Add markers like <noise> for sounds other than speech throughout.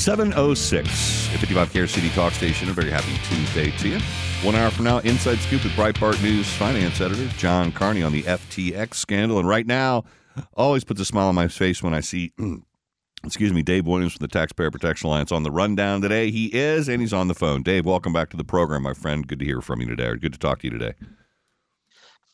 Seven oh six, 55 KRC Talk Station. A very happy Tuesday to you. One hour from now, Inside Scoop with Breitbart News finance editor John Carney on the FTX scandal. And right now, always puts a smile on my face when I see, <clears throat> excuse me, Dave Williams from the Taxpayer Protection Alliance on the rundown today. He is, and he's on the phone. Dave, welcome back to the program, my friend. Good to hear from you today. Or good to talk to you today.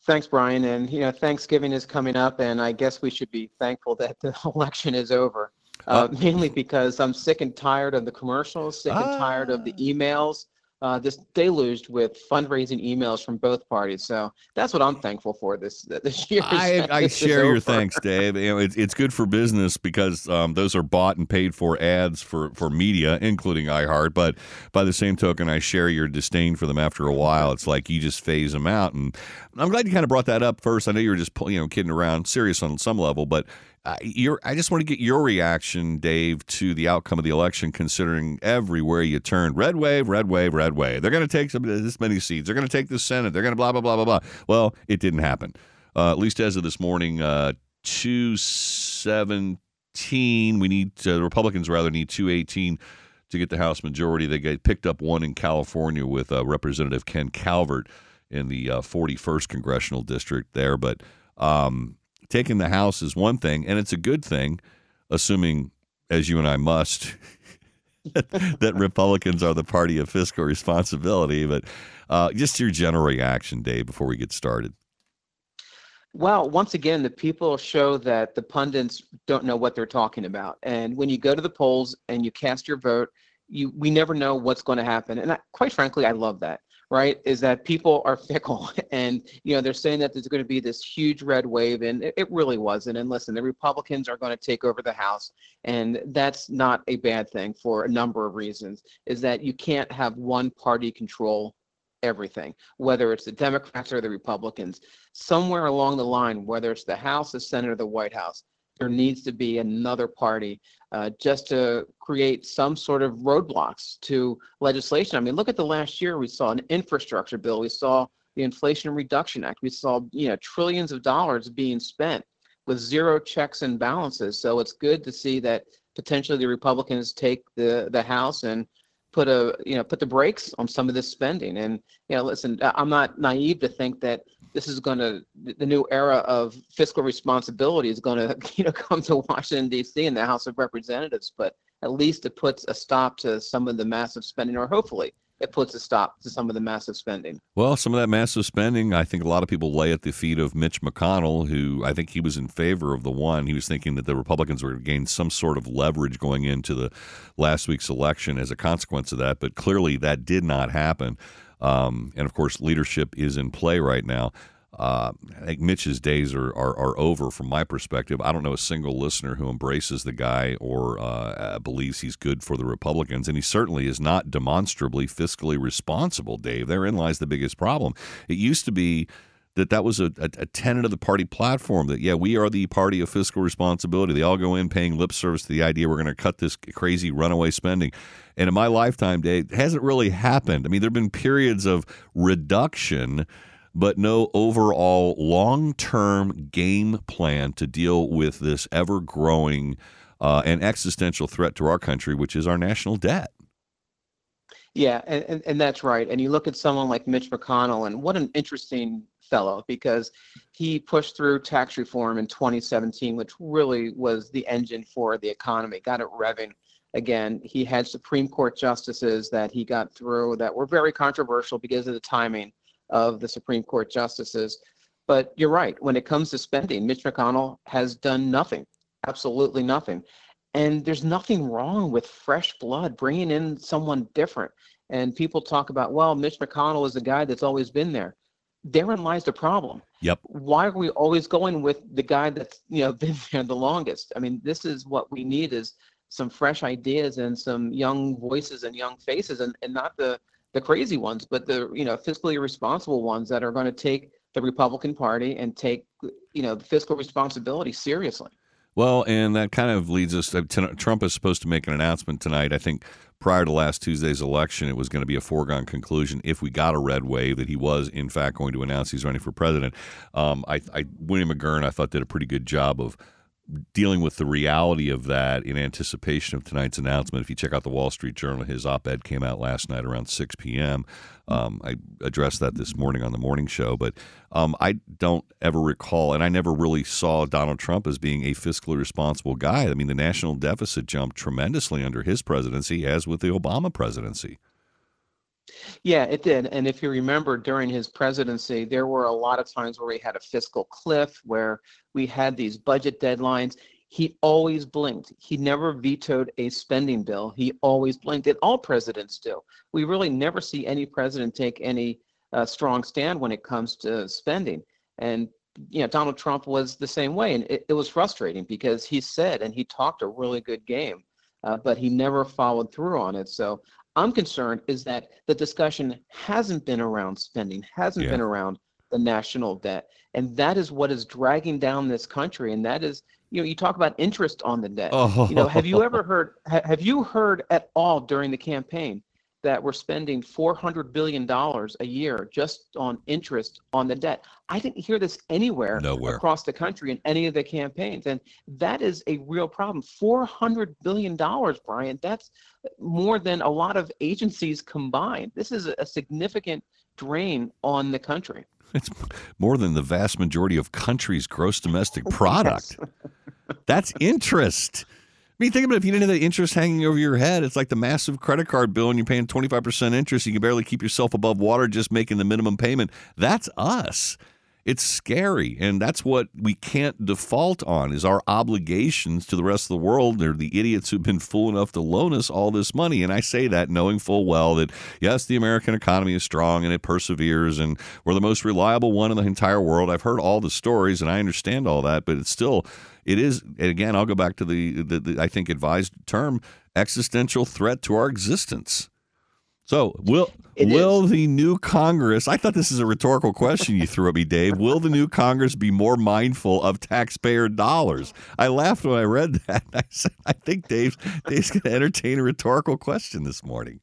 Thanks, Brian. And you know, Thanksgiving is coming up, and I guess we should be thankful that the <laughs> election is over. Uh, mainly because I'm sick and tired of the commercials, sick and tired of the emails, uh, just deluged with fundraising emails from both parties. So that's what I'm thankful for this this year. I, I <laughs> share your thanks, Dave. You know, it's, it's good for business because um, those are bought and paid for ads for, for media, including iHeart. But by the same token, I share your disdain for them after a while. It's like you just phase them out. And I'm glad you kind of brought that up first. I know you were just you know kidding around, serious on some level, but uh, I just want to get your reaction, Dave, to the outcome of the election, considering everywhere you turn, red wave, red wave, red wave. They're going to take some this many seats. They're going to take the Senate. They're going to blah blah blah blah blah. Well, it didn't happen. Uh, at least as of this morning, uh, two seventeen. We need to, the Republicans rather need two eighteen to get the House majority. They get, picked up one in California with uh, Representative Ken Calvert in the uh, 41st congressional district there, but. Um, taking the House is one thing, and it's a good thing, assuming, as you and I must, <laughs> that Republicans are the party of fiscal responsibility. But uh, just your general reaction, Dave, before we get started. Well, once again, the people show that the pundits don't know what they're talking about. And when you go to the polls and you cast your vote, you we never know what's going to happen. And I, quite frankly, I love that. Right? Is that people are <laughs> fickle, and you know they're saying that there's going to be this huge red wave, and it, it really wasn't. And listen, the Republicans are going to take over the House, and that's not a bad thing for a number of reasons. Is that you can't have one party control everything, whether it's the Democrats or the Republicans. Somewhere along the line, whether it's the House, the Senate, or the White House, there needs to be another party uh, just to create some sort of roadblocks to legislation. I mean, look at the last year. We saw an infrastructure bill. We saw the Inflation Reduction Act. We saw you know trillions of dollars being spent with zero checks and balances. So it's good to see that potentially the Republicans take the the House and put a you know put the brakes on some of this spending. And you know, listen, I'm not naive to think that this is going to the new era of fiscal responsibility is going <laughs> to you know come to Washington D.C. and the House of Representatives. But at least it puts a stop to some of the massive spending, or hopefully it puts a stop to some of the massive spending. Well, some of that massive spending, I think a lot of people lay at the feet of Mitch McConnell, who I think he was in favor of the one. He was thinking that the Republicans were going to gain some sort of leverage going into the last week's election as a consequence of that, but clearly that did not happen. Um, and of course, leadership is in play right now. Uh, I think Mitch's days are, are, are over from my perspective. I don't know a single listener who embraces the guy or uh, believes he's good for the Republicans, and he certainly is not demonstrably fiscally responsible. Dave, therein lies the biggest problem. It used to be that that was a, a, a tenet of the party platform that yeah we are the party of fiscal responsibility. They all go in paying lip service to the idea we're going to cut this crazy runaway spending. And in my lifetime it hasn't really happened. I mean there have been periods of reduction but no overall long-term game plan to deal with this ever-growing uh, and existential threat to our country which is our national debt. Yeah, and, and that's right. And you look at someone like Mitch McConnell, and what an interesting fellow because he pushed through tax reform in 2017, which really was the engine for the economy, got it revving again. He had Supreme Court justices that he got through that were very controversial because of the timing of the Supreme Court justices. But you're right. When it comes to spending, Mitch McConnell has done nothing, absolutely nothing. And there's nothing wrong with fresh blood, bringing in someone different. And people talk about, well, Mitch McConnell is the guy that's always been there. Therein lies the problem. Yep. Why are we always going with the guy that's you know <laughs> been there the longest? I mean, this is what we need is some fresh ideas and some young voices and young faces, and, and not the the crazy ones, but the you know fiscally responsible ones that are going to take the Republican Party and take you know the fiscal responsibility seriously. Well, and that kind of leads us to Trump is supposed to make an announcement tonight. I think prior to last Tuesday's election, it was going to be a foregone conclusion if we got a red wave that he was, in fact, going to announce he's running for president. Um, I, I, William McGurn, I thought, did a pretty good job of dealing with the reality of that in anticipation of tonight's announcement. If you check out the Wall Street Journal, his op ed came out last night around 6 p.m. Um, I addressed that this morning on the morning show, but um, I don't ever recall, and I never really saw Donald Trump as being a fiscally responsible guy. I mean, the national deficit jumped tremendously under his presidency, as with the Obama presidency. Yeah, it did. And if you remember during his presidency, there were a lot of times where we had a fiscal cliff, where we had these budget deadlines. He always blinked. He never vetoed a spending bill. He always blinked. And all presidents do. We really never see any president take any uh, strong stand when it comes to spending. And you know, Donald Trump was the same way, and it, it was frustrating because he said and he talked a really good game, uh, but he never followed through on it. So I'm concerned is that the discussion hasn't been around spending, hasn't yeah. been around the national debt. And that is what is dragging down this country. And that is, you know, you talk about interest on the debt. Oh. You know, have you ever heard, have you heard at all during the campaign that we're spending $400 billion a year just on interest on the debt. I didn't hear this anywhere Nowhere. across the country in any of the campaigns. And that is a real problem. $400 billion, Brian, that's more than a lot of agencies combined. This is a significant drain on the country. It's more than the vast majority of countries' gross domestic product. <laughs> That's interest. I mean, think about it. If you didn't have the interest hanging over your head, it's like the massive credit card bill and you're paying 25% interest. You can barely keep yourself above water just making the minimum payment. That's us. It's scary. And that's what we can't default on is our obligations to the rest of the world. They're the idiots who've been fool enough to loan us all this money. And I say that knowing full well that, yes, the American economy is strong and it perseveres and we're the most reliable one in the entire world. I've heard all the stories and I understand all that, but it's still it is again i'll go back to the, the, the, i think advised term existential threat to our existence so will it will is. the new congress i thought this is a rhetorical question you threw at me dave will the new congress be more mindful of taxpayer dollars i laughed when i read that <laughs> i said i think dave's dave's going to entertain a rhetorical question this morning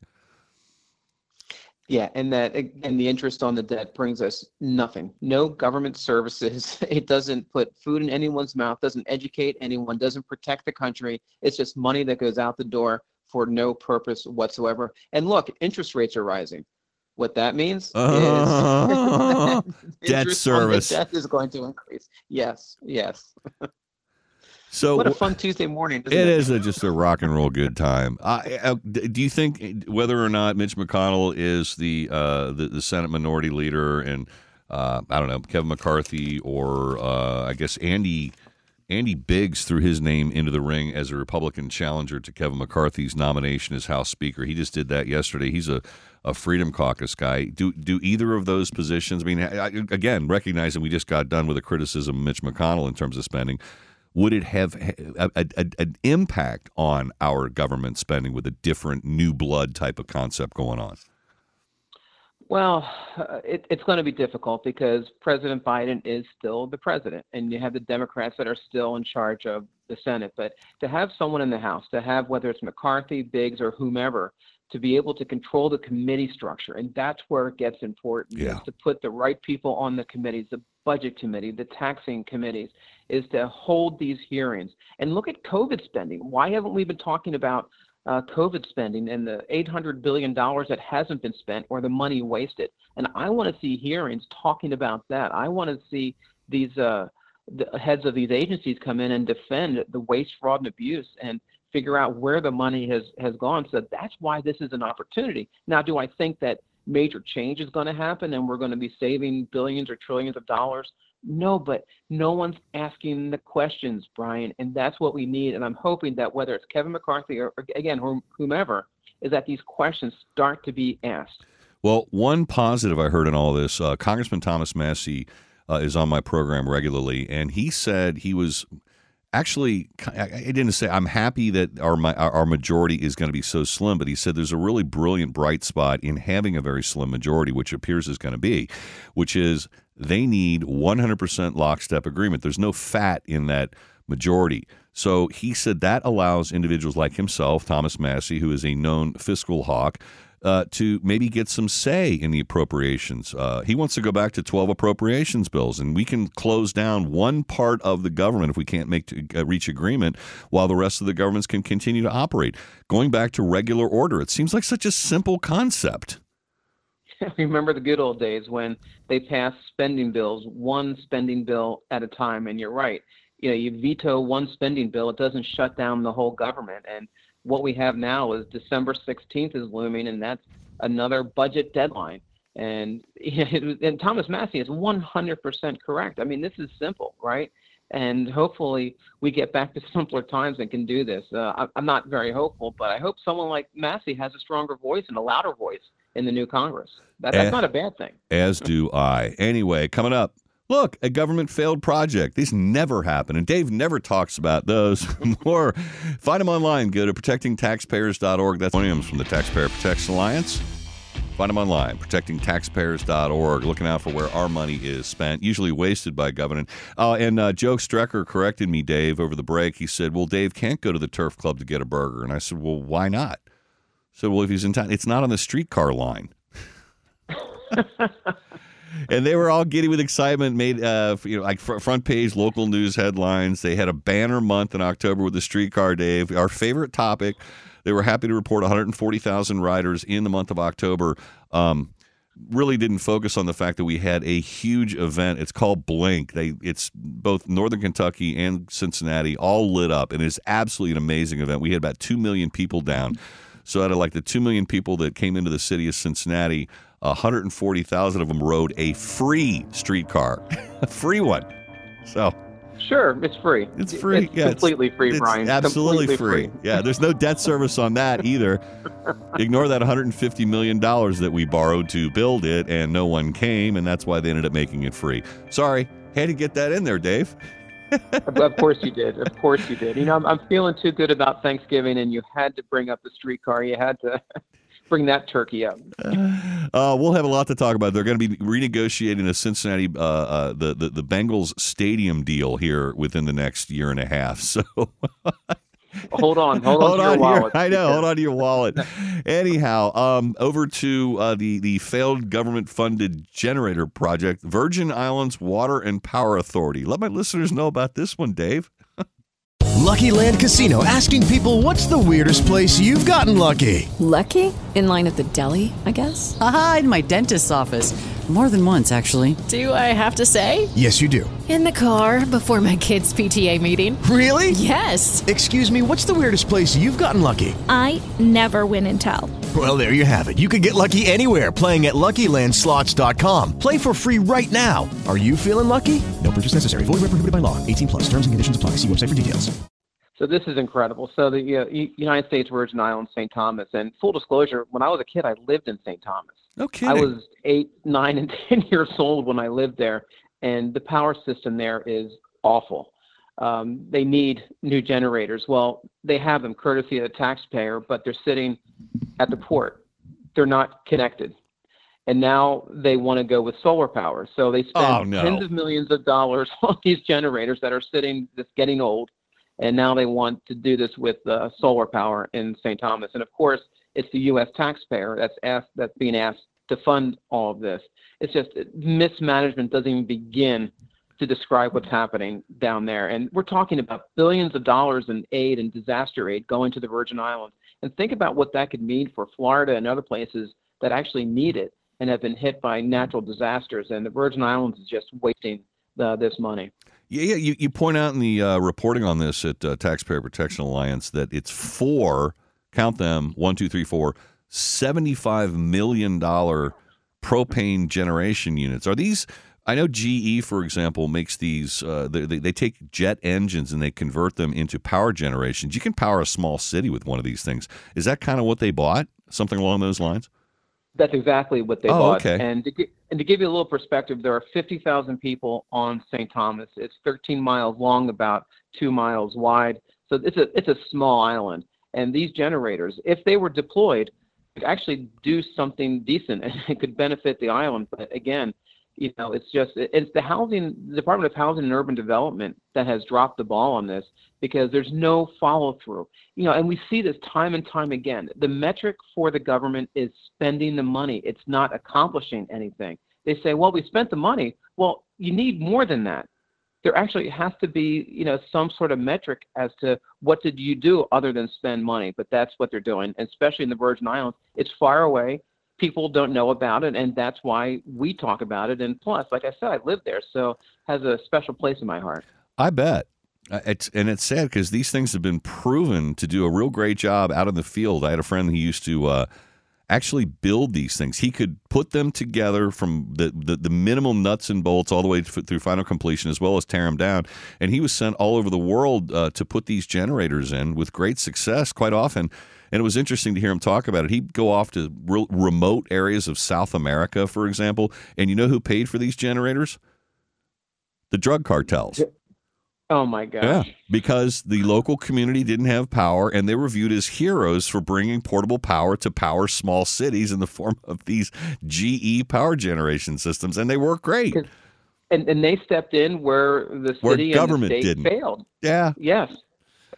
yeah, and that and the interest on the debt brings us nothing. No government services. <laughs> It doesn't put food in anyone's mouth, doesn't educate anyone, doesn't protect the country. It's just money that goes out the door for no purpose whatsoever. And look, interest rates are rising. What that means uh, is <laughs> debt service. debt is going to increase. Yes, yes. So what a fun Tuesday morning! It, it is a, just a rock and roll good time. Uh, do you think whether or not Mitch McConnell is the uh, the, the, Senate Minority Leader and uh, I don't know Kevin McCarthy or uh, I guess Andy Andy Biggs threw his name into the ring as a Republican challenger to Kevin McCarthy's nomination as House Speaker. He just did that yesterday. He's a a Freedom Caucus guy. Do do either of those positions? I mean, again, recognizing we just got done with a criticism of Mitch McConnell in terms of spending would it have a, a, a, an impact on our government spending with a different new blood type of concept going on? Well, uh, it, it's going to be difficult because President Biden is still the president, and you have the Democrats that are still in charge of the Senate. But to have someone in the House, to have whether it's McCarthy, Biggs, or whomever, to be able to control the committee structure, and that's where it gets important. Yeah. to put the right people on the committees, the budget committee, the taxing committees, is to hold these hearings and look at COVID spending. Why haven't we been talking about uh, COVID spending and the $800 billion that hasn't been spent or the money wasted? And I want to see hearings talking about that. I want to see these uh, the heads of these agencies come in and defend the waste, fraud, and abuse and figure out where the money has, has gone. So that's why this is an opportunity. Now, do I think that major change is going to happen and we're going to be saving billions or trillions of dollars No, but no one's asking the questions, Brian, and that's what we need. And I'm hoping that whether it's Kevin McCarthy or, or again whomever, is that these questions start to be asked. Well, one positive I heard in all this, uh, Congressman Thomas Massie uh, is on my program regularly, and he said he was actually I didn't say I'm happy that our our majority is going to be so slim, but he said there's a really brilliant bright spot in having a very slim majority, which appears is going to be, which is they need 100% lockstep agreement. There's no fat in that majority. So he said that allows individuals like himself, Thomas Massie, who is a known fiscal hawk, uh, to maybe get some say in the appropriations. Uh, he wants to go back to 12 appropriations bills, and we can close down one part of the government if we can't make to, uh, reach agreement, while the rest of the governments can continue to operate. Going back to regular order, it seems like such a simple concept. <laughs> Remember the good old days when they passed spending bills, one spending bill at a time, and you're right. You know, you veto one spending bill, it doesn't shut down the whole government. And what we have now is December 16th is looming, and that's another budget deadline. And <laughs> and Thomas Massie is 100% correct. I mean, this is simple, right? And hopefully we get back to <laughs> simpler times and can do this. Uh, I'm not very hopeful, but I hope someone like Massie has a stronger voice and a louder voice in the new Congress. That, that's as, not a bad thing. As do I. Anyway, coming up, Look, a government failed project. These never happen. And Dave never talks about those <laughs> more. Find them online. Go to protectingtaxpayers.org. That's Williams from the Taxpayer Protection Alliance. Find them online, protectingtaxpayers.org, looking out for where our money is spent, usually wasted by government. Uh, and uh, Joe Strecker corrected me, Dave, over the break. He said, Well, Dave can't go to the Turf Club to get a burger. And I said, Well, why not? So, well, if he's in town, it's not on the streetcar line. <laughs> and they were all giddy with excitement. Made uh, you know like fr- front page local news headlines. They had a banner month in October with the streetcar Dave, our favorite topic. They were happy to report 140,000 riders in the month of October. Um, really didn't focus on the fact that we had a huge event. It's called Blink. They it's both Northern Kentucky and Cincinnati all lit up, and it's absolutely an amazing event. We had about two million people down. So out of like the two million people that came into the city of Cincinnati, 140,000 of them rode a free streetcar, a <laughs> free one. So. Sure, it's free. It's free. It's yeah, completely it's, free, it's Brian. Absolutely free. free. Yeah, there's no debt service on that <laughs> either. Ignore that 150 million dollars that we borrowed to build it, and no one came, and that's why they ended up making it free. Sorry, had to get that in there, Dave. Of course you did. Of course you did. You know, I'm, I'm feeling too good about Thanksgiving, and you had to bring up the streetcar. You had to <laughs> bring that turkey up. <sighs> Uh, we'll have a lot to talk about. They're going to be renegotiating the Cincinnati, uh, uh, the, the the Bengals stadium deal here within the next year and a half. <laughs> So. Hold on, hold on, hold on your, I know. Hold on to your wallet. <laughs> Anyhow, um, over to uh, the the failed government funded generator project, Virgin Islands Water and Power Authority. Let my listeners know about this one, Dave. Lucky Land Casino asking people, "What's the weirdest place you've gotten lucky?" Lucky in line at the deli, I guess. Aha, in my dentist's office. More than once, actually. Do I have to say? Yes, you do. In the car before my kids' PTA meeting. Really? Yes. Excuse me, what's the weirdest place you've gotten lucky? I never win and tell. Well, there you have it. You can get lucky anywhere playing at LuckyLandSlots.com. Play for free right now. Are you feeling lucky? No purchase necessary. Void where prohibited by law. 18 plus. Terms and conditions apply. See website for details. So this is incredible. So the uh, United States Virgin Islands, St. Thomas, and full disclosure, when I was a kid, I lived in St. Thomas. No kidding. I was eight, nine, and <laughs> ten years old when I lived there, and the power system there is awful. Um, they need new generators. Well, they have them courtesy of the taxpayer, but they're sitting at the port. They're not connected. And now they want to go with solar power. So they spend oh, no. tens of millions of dollars <laughs> on these generators that are sitting, just getting old. And now they want to do this with uh, solar power in St. Thomas. And of course, it's the U.S. taxpayer that's asked that's being asked to fund all of this. It's just mismanagement doesn't even begin to describe what's happening down there. And we're talking about billions of dollars in aid and disaster aid going to the Virgin Islands. And think about what that could mean for Florida and other places that actually need it and have been hit by natural disasters. And the Virgin Islands is just wasting the, this money. Yeah. You, you point out in the uh, reporting on this at uh, Taxpayer Protection Alliance that it's four count them one, two, three, four, $75 million propane generation units. Are these I know GE, for example, makes these. Uh, they, they take jet engines and they convert them into power generations. You can power a small city with one of these things. Is that kind of what they bought? Something along those lines? That's exactly what they Oh, bought. okay. And to, gi- and to give you a little perspective, there are 50,000 people on St. Thomas. It's 13 miles long, about two miles wide. So it's a it's a small island. And these generators, if they were deployed, could actually do something decent and <laughs> it could benefit the island. But again, you know, it's just it's the housing the Department of Housing and Urban Development that has dropped the ball on this because there's no follow through. You know, and we see this time and time again. The metric for the government is spending the money. It's not accomplishing anything. They say, "Well, we spent the money." Well, you need more than that. There actually has to be, you know, some sort of metric as to what did you do other than spend money. But that's what they're doing, especially in the Virgin Islands. It's far away people don't know about it and that's why we talk about it and plus like i said i live there so has a special place in my heart I bet. Uh, It's, and it's sad because these things have been proven to do a real great job out in the field. I had a friend who used to uh, actually build these things. He could put them together from the, the, the minimum nuts and bolts all the way through final completion, as well as tear them down. And he was sent all over the world uh, to put these generators in with great success quite often. And it was interesting to hear him talk about it. He'd go off to real remote areas of South America, for example. And you know who paid for these generators? The drug cartels. Oh my gosh Yeah, because the local community didn't have power, and they were viewed as heroes for bringing portable power to power small cities in the form of these GE power generation systems, and they work great. and, and they stepped in where the Where city government and the state didn't. failed Yeah, yes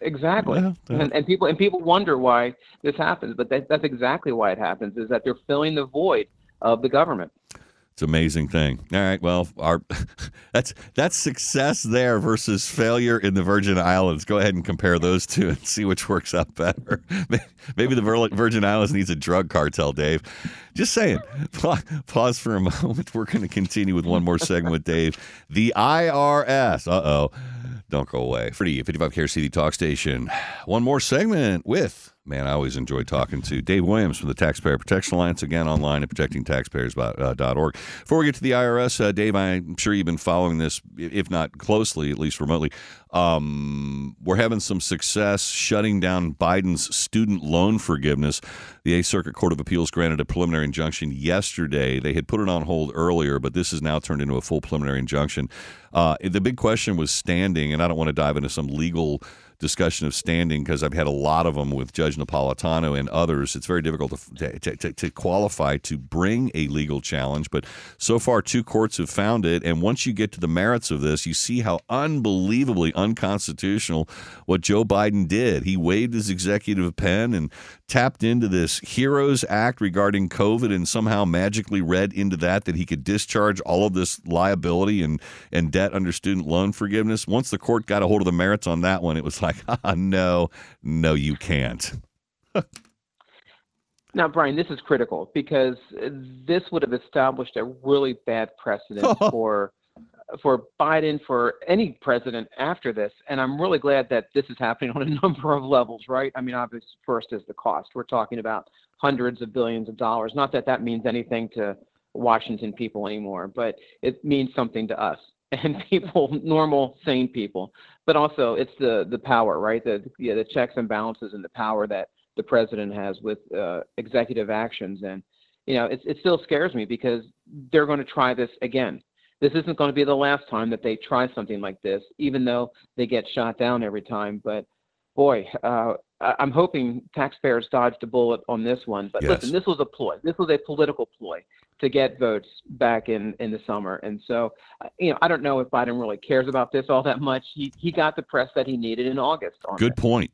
exactly Yeah, yeah. And, and people and people wonder why this happens but that, that's exactly why it happens is that they're filling the void of the government it's amazing thing. All right, well, our <laughs> that's that's success there versus failure in the Virgin Islands. Go ahead and compare those two and see which works out better. <laughs> Maybe the Virgin Islands needs a drug cartel, Dave. Just saying. <laughs> Pause for a moment. We're going to continue with one more segment with Dave. The IRS. Uh oh. Don't go away. 30, 55 KRCD Talk Station. One more segment with, man, I always enjoy talking to Dave Williams from the Taxpayer Protection Alliance, again online at protectingtaxpayers.org. Before we get to the IRS, uh, Dave, I'm sure you've been following this, if not closely, at least remotely. Um, we're having some success shutting down Biden's student loan forgiveness. The Eighth Circuit Court of Appeals granted a preliminary injunction yesterday. They had put it on hold earlier, but this has now turned into a full preliminary injunction. Uh, the big question was standing, and I don't want to dive into some legal discussion of standing because I've had a lot of them with Judge Napolitano and others. It's very difficult to, to, to, to qualify to bring a legal challenge, but so far two courts have found it. And once you get to the merits of this, you see how unbelievably unconstitutional what Joe Biden did. He waved his executive pen and tapped into this HEROES Act regarding COVID and somehow magically read into that that he could discharge all of this liability and, and debt under student loan forgiveness. Once the court got a hold of the merits on that one, it was like, <laughs> ah, no, no, you can't. Now, Brian, this is critical because this would have established a really bad precedent <laughs> for for Biden, for any president after this. And I'm really glad that this is happening <laughs> on a number of levels, right? I mean, obviously, first is the cost. We're talking about hundreds of billions of dollars. Not that that means anything to Washington people anymore, but it means something to us <laughs> and people, normal, sane people. But also, it's the the power, right? The yeah, the checks and balances and the power that the president has with uh, executive actions. And you know, it it still scares me because they're going to try this again. This isn't going to be the last time that they try something like this, even though they get shot down every time. But boy, uh, I'm hoping taxpayers dodged a bullet on this one. But Yes. listen, this was a ploy. This was a political ploy to get votes back in in the summer. And so, uh, you know, I don't know if Biden really cares about this all that much. He he got the press that he needed in August. On Good this. point.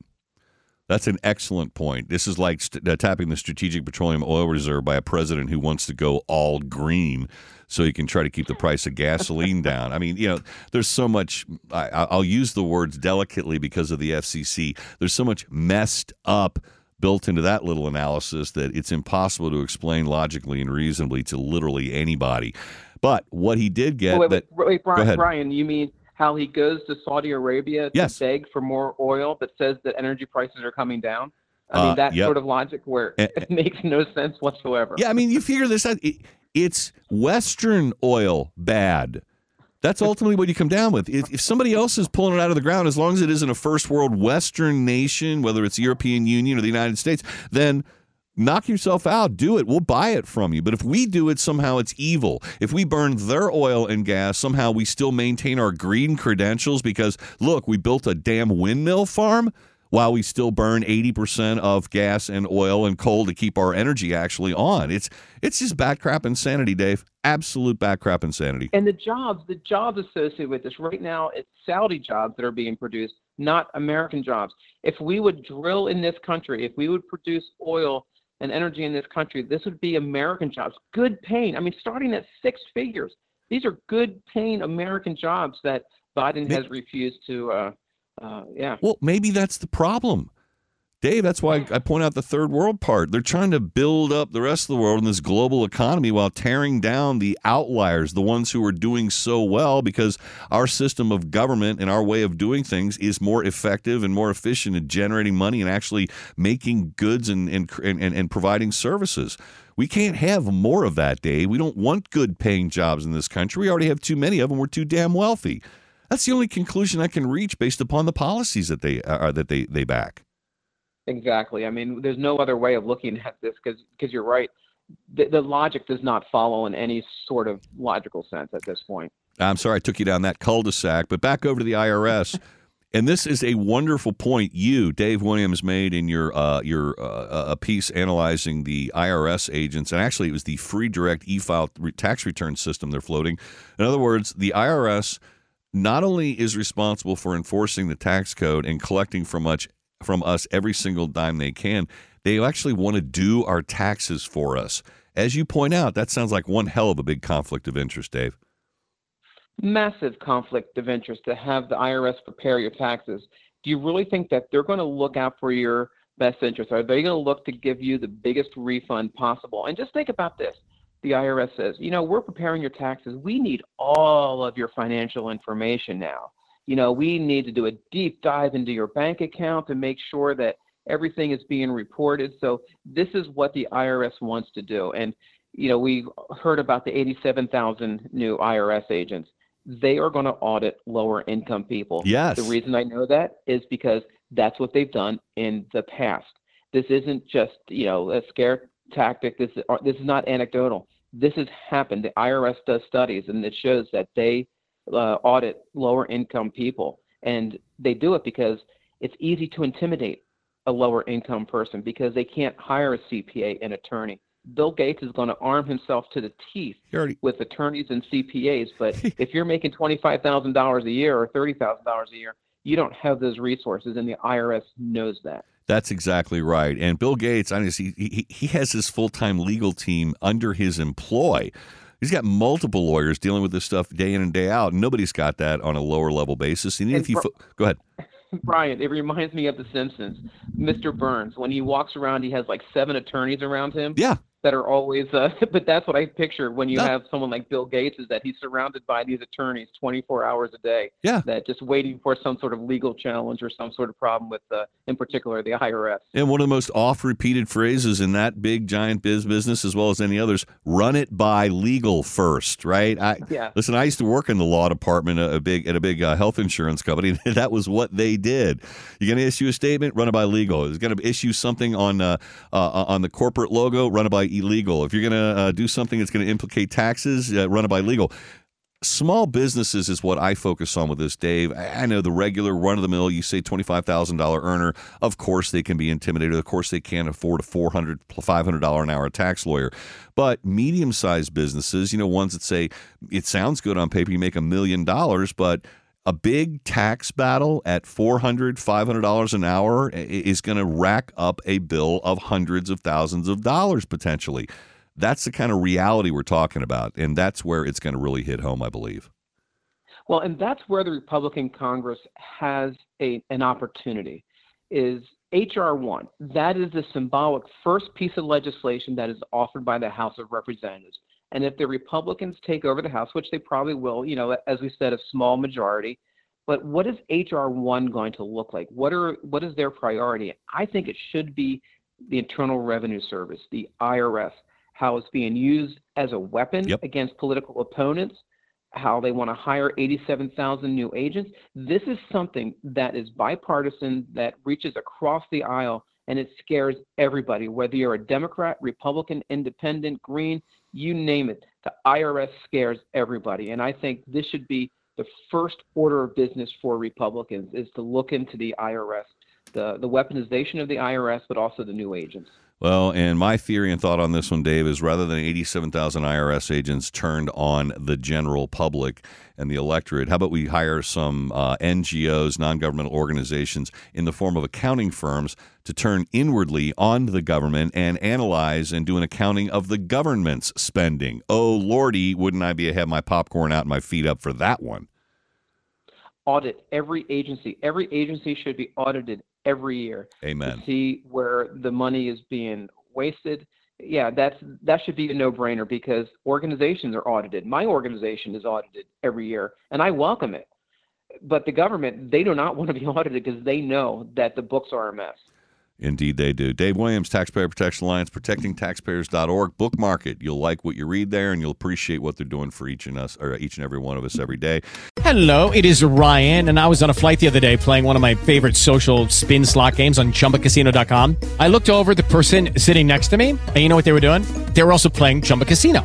That's an excellent point. This is like st- uh, tapping the Strategic Petroleum Oil Reserve by a president who wants to go all green so he can try to keep the price of gasoline <laughs> down. I mean, you know, there's so much, I, I- I'll use the words delicately because of the FCC. There's so much messed up built into that little analysis that it's impossible to explain logically and reasonably to literally anybody. But what he did get, Oh, wait, wait, that, wait, Go Brian, ahead. Brian, you mean how he goes to Saudi Arabia to Yes. beg for more oil, but says that energy prices are coming down? I Uh, mean, that yep. sort of logic where Eh, <laughs> it makes no sense whatsoever. Yeah, I mean, you figure this out. It, it's Western oil bad. That's ultimately what you come down with. If, if, somebody else is pulling it out of the ground, as long as it isn't a first world Western nation, whether it's the European Union or the United States, then knock yourself out. Do it. We'll buy it from you. But if we do it, somehow it's evil. If we burn their oil and gas, somehow we still maintain our green credentials because, look, we built a damn windmill farm while we still burn 80% of gas and oil and coal to keep our energy actually on. It's it's just bad crap insanity, Dave. Absolute bad crap insanity. And the jobs, the jobs associated with this right now, it's Saudi jobs that are being produced, not American jobs. If we would drill in this country, if we would produce oil and energy in this country, this would be American jobs, good paying. I mean, starting at six figures. These are good paying American jobs that Biden has refused to uh, uh, yeah. Well, maybe that's the problem. Dave, that's why I point out the third world part. They're trying to build up the rest of the world in this global economy while tearing down the outliers, the ones who are doing so well because our system of government and our way of doing things is more effective and more efficient at generating money and actually making goods and, and, and, and providing services. We can't have more of that, Dave. We don't want good paying jobs in this country. We already have too many of them. We're too damn wealthy. That's the only conclusion I can reach based upon the policies that they are uh, that they they back. Exactly. I mean, there's no other way of looking at this because because you're right. The, the logic does not follow in any sort of logical sense at this point. I'm sorry I took you down that cul-de-sac, but back over to the IRS. <laughs> and this is a wonderful point you, Dave Williams, made in your uh, your uh, a piece analyzing the IRS agents, and actually it was the free direct e-file tax return system they're floating. In other words, the IRS not only is responsible for enforcing the tax code and collecting from much from us every single dime they can, they actually want to do our taxes for us. As you point out, that sounds like one hell of a big conflict of interest, Dave. Massive conflict of interest to have the IRS prepare your taxes. Do you really think that they're going to look out for your best interest? Are they going to look to give you the biggest refund possible? And just think about this the IRS says, you know, we're preparing your taxes. We need all of your financial information now. You know, we need to do a deep dive into your bank account to make sure that everything is being reported. So this is what the IRS wants to do. And you know, we heard about the 87,000 new IRS agents. They are going to audit lower income people. Yes. The reason I know that is because that's what they've done in the past. This isn't just, you know, a scare tactic. This this is not anecdotal this has happened. The IRS does studies, and it shows that they uh, audit lower income people, and they do it because it's easy to intimidate a lower income person because they can't hire a CPA and attorney. Bill Gates is going to arm himself to the teeth already... with attorneys and CPAs, but <laughs> if you're making $25,000 a year or $30,000 a year, you don't have those resources, and the IRS knows that. That's exactly right. And Bill Gates, I mean, he, he, he has his full time legal team under his employ. He's got multiple lawyers dealing with this stuff day in and day out. Nobody's got that on a lower level basis. And, and if you fo- go ahead, <laughs> Brian, it reminds me of The Simpsons. Mr. Burns, when he walks around, he has like seven attorneys around him. Yeah, that are always uh, <laughs> but that's what i picture when you no. have someone like bill gates is that he's surrounded by these attorneys 24 hours a day yeah. that just waiting for some sort of legal challenge or some sort of problem with uh, in particular the irs and one of the most oft repeated phrases in that big giant biz business as well as any others run it by legal first right? I, yeah. listen i used to work in the law department at a big at a big uh, health insurance company. <laughs> That was what they did. You're going to issue a statement? Run it by legal. Is going to issue something on uh, uh, on the corporate logo run it by illegal. If you're going to uh, do something that's going to implicate taxes, uh, run it by legal. Small businesses is what I focus on with this, Dave. I know the regular run of the mill, you say $25,000 earner, of course they can be intimidated. Of course they can't afford a $400, $500 an hour tax lawyer. But medium sized businesses, you know, ones that say it sounds good on paper, you make a million dollars, but a big tax battle at $400, $500 an hour is going to rack up a bill of hundreds of thousands of dollars potentially. That's the kind of reality we're talking about. And that's where it's going to really hit home, I believe. Well, and that's where the Republican Congress has a, an opportunity is HR 1. That is the symbolic first piece of legislation that is offered by the House of Representatives. And if the Republicans take over the House, which they probably will, you know, as we said, a small majority, but what is HR one going to look like? What are what is their priority? I think it should be the Internal Revenue Service, the IRS, how it's being used as a weapon Yep. against political opponents, how they want to hire 87,000 new agents. This is something that is bipartisan, that reaches across the aisle, and it scares everybody, whether you're a Democrat, Republican, Independent, Green, you name it. The IRS scares everybody. And I think this should be the first order of business for Republicans is to look into the IRS, the, the weaponization of the IRS, but also the new agents. Well, and my theory and thought on this one, Dave, is rather than 87,000 IRS agents turned on the general public and the electorate, how about we hire some uh, NGOs, non governmental organizations, in the form of accounting firms to turn inwardly on the government and analyze and do an accounting of the government's spending? Oh, Lordy, wouldn't I be have my popcorn out and my feet up for that one? Audit every agency. Every agency should be audited every year Amen. to see where the money is being wasted. Yeah, that's that should be a no-brainer because organizations are audited. My organization is audited every year, and I welcome it. But the government, they do not <laughs> want to be audited because they know that the books are a mess. Indeed, they do. Dave Williams, Taxpayer Protection Alliance, protectingtaxpayers.org. Bookmark it. You'll like what you read there, and you'll appreciate what they're doing for each and us, or each and every one of us every day. Hello, it is Ryan, and I was on a flight the other day playing one of my favorite social spin slot games on ChumbaCasino.com. I looked over the person sitting next to me, and you know what they were doing? They were also playing Chumba Casino.